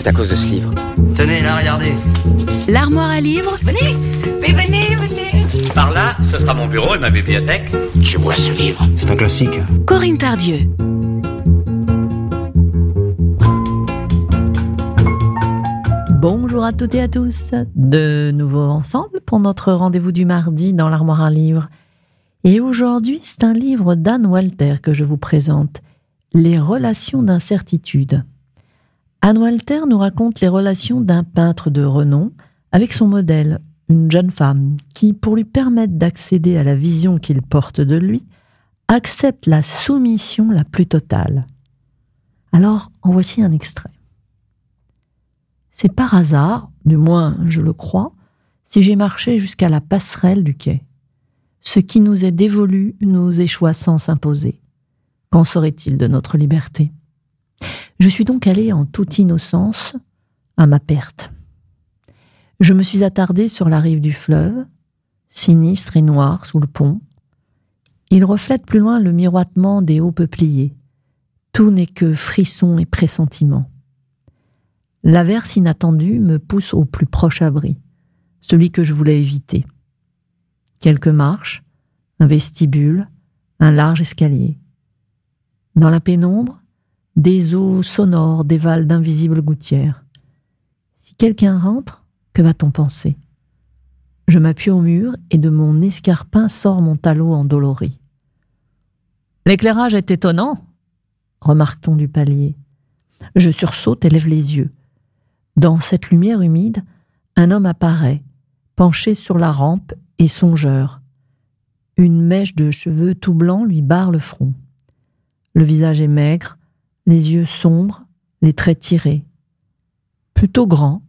C'est à cause de ce livre. Tenez, là, regardez. L'armoire à livres Venez, mais venez, venez. Par là, ce sera mon bureau et ma bibliothèque. Tu vois ce livre C'est un classique. Corinne Tardieu. Bonjour à toutes et à tous, de nouveau ensemble pour notre rendez-vous du mardi dans l'armoire à livres. Et aujourd'hui, c'est un livre d'Anne Walter que je vous présente, Les relations d'incertitude. Anne Walter nous raconte les relations d'un peintre de renom avec son modèle, une jeune femme, qui, pour lui permettre d'accéder à la vision qu'il porte de lui, accepte la soumission la plus totale. Alors, en voici un extrait. C'est par hasard, du moins je le crois, si j'ai marché jusqu'à la passerelle du quai. Ce qui nous est dévolu nous échoua sans s'imposer. Qu'en serait-il de notre liberté? Je suis donc allé en toute innocence à ma perte. Je me suis attardé sur la rive du fleuve, sinistre et noir sous le pont. Il reflète plus loin le miroitement des hauts peupliers. Tout n'est que frisson et pressentiment. L'averse inattendue me pousse au plus proche abri, celui que je voulais éviter. Quelques marches, un vestibule, un large escalier. Dans la pénombre, des eaux sonores dévalent d'invisibles gouttières. Si quelqu'un rentre, que va-t-on penser? Je m'appuie au mur et de mon escarpin sort mon talot endolori. L'éclairage est étonnant, remarque-t-on du palier. Je sursaute et lève les yeux. Dans cette lumière humide, un homme apparaît, penché sur la rampe et songeur. Une mèche de cheveux tout blancs lui barre le front. Le visage est maigre, les yeux sombres, les traits tirés. Plutôt grand,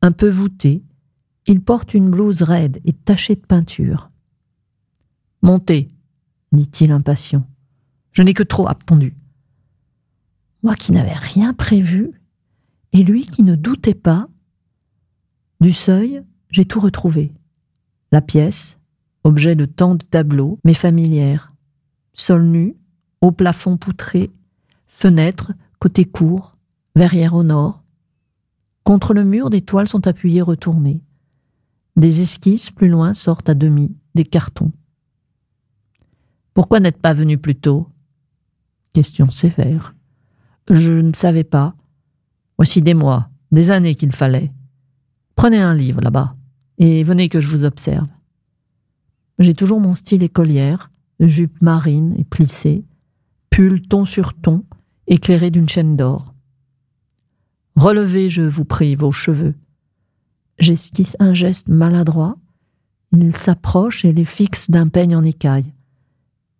un peu voûté, il porte une blouse raide et tachée de peinture. Montez, dit-il impatient. Je n'ai que trop attendu. Moi qui n'avais rien prévu, et lui qui ne doutait pas, du seuil, j'ai tout retrouvé. La pièce, objet de tant de tableaux, mais familière. Sol nu, haut plafond poutré, fenêtre, côté court, verrière au nord. Contre le mur, des toiles sont appuyées retournées. Des esquisses plus loin sortent à demi, des cartons. Pourquoi n'êtes pas venu plus tôt? Question sévère. Je ne savais pas. Voici des mois, des années qu'il fallait. Prenez un livre là-bas et venez que je vous observe. J'ai toujours mon style écolière, jupe marine et plissée, pull ton sur ton, éclairé d'une chaîne d'or. Relevez, je vous prie, vos cheveux. J'esquisse un geste maladroit. Il s'approche et les fixe d'un peigne en écaille.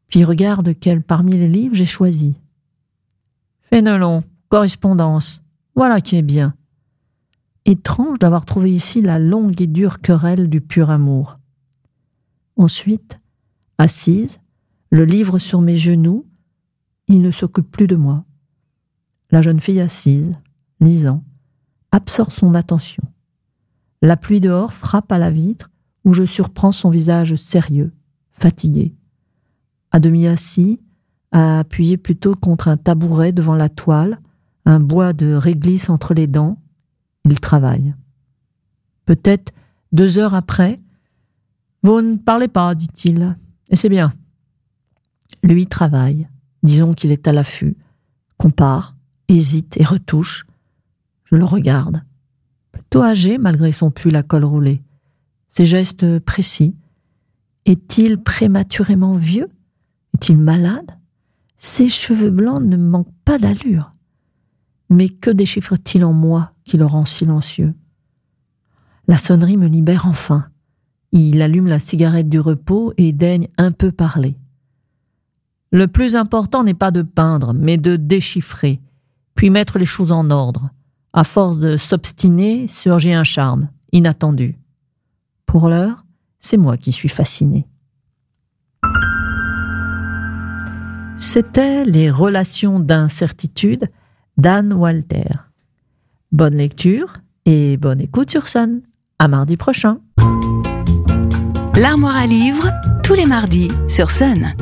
Puis regarde quel parmi les livres j'ai choisi. Fénelon, correspondance, voilà qui est bien. Étrange d'avoir trouvé ici la longue et dure querelle du pur amour. Ensuite, assise, le livre sur mes genoux, il ne s'occupe plus de moi. La jeune fille assise, lisant, absorbe son attention. La pluie dehors frappe à la vitre où je surprends son visage sérieux, fatigué. À demi assis, appuyé plutôt contre un tabouret devant la toile, un bois de réglisse entre les dents, il travaille. Peut-être deux heures après, Vous ne parlez pas, dit-il, et c'est bien. Lui travaille, disons qu'il est à l'affût, compare, hésite et retouche. Je le regarde. Plutôt âgé malgré son pull à col roulé. Ses gestes précis. Est-il prématurément vieux? Est-il malade? Ses cheveux blancs ne manquent pas d'allure. Mais que déchiffre-t-il en moi qui le rend silencieux? La sonnerie me libère enfin. Il allume la cigarette du repos et daigne un peu parler. Le plus important n'est pas de peindre, mais de déchiffrer, puis mettre les choses en ordre. À force de s'obstiner, surgit un charme, inattendu. Pour l'heure, c'est moi qui suis fasciné. C'était Les relations d'incertitude d'Anne Walter. Bonne lecture et bonne écoute sur Sun. À mardi prochain. L'armoire à livres, tous les mardis sur Sun.